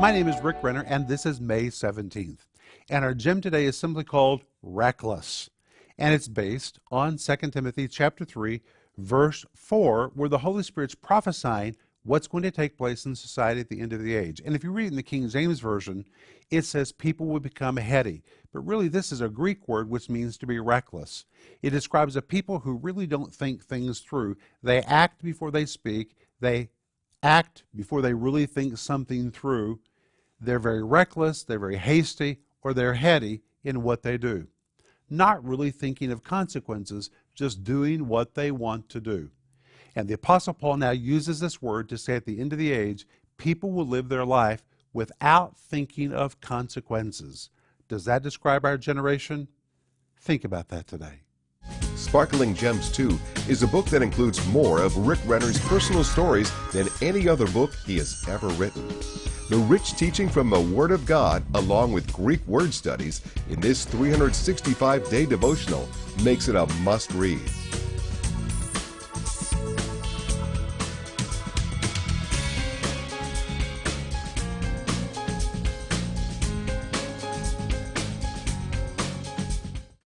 My name is Rick Renner, and this is May 17th. And our gem today is simply called Reckless. And it's based on 2 Timothy chapter 3, verse 4, where the Holy Spirit's prophesying what's going to take place in society at the end of the age. And if you read in the King James Version, it says people will become heady. But really, this is a Greek word which means to be reckless. It describes a people who really don't think things through. They act before they speak, they act before they really think something through. They're very reckless, they're very hasty, or they're heady in what they do. Not really thinking of consequences, just doing what they want to do. And the Apostle Paul now uses this word to say at the end of the age, people will live their life without thinking of consequences. Does that describe our generation? Think about that today. Sparkling Gems 2 is a book that includes more of Rick Renner's personal stories than any other book he has ever written. The rich teaching from the Word of God, along with Greek word studies, in this 365 day devotional makes it a must read.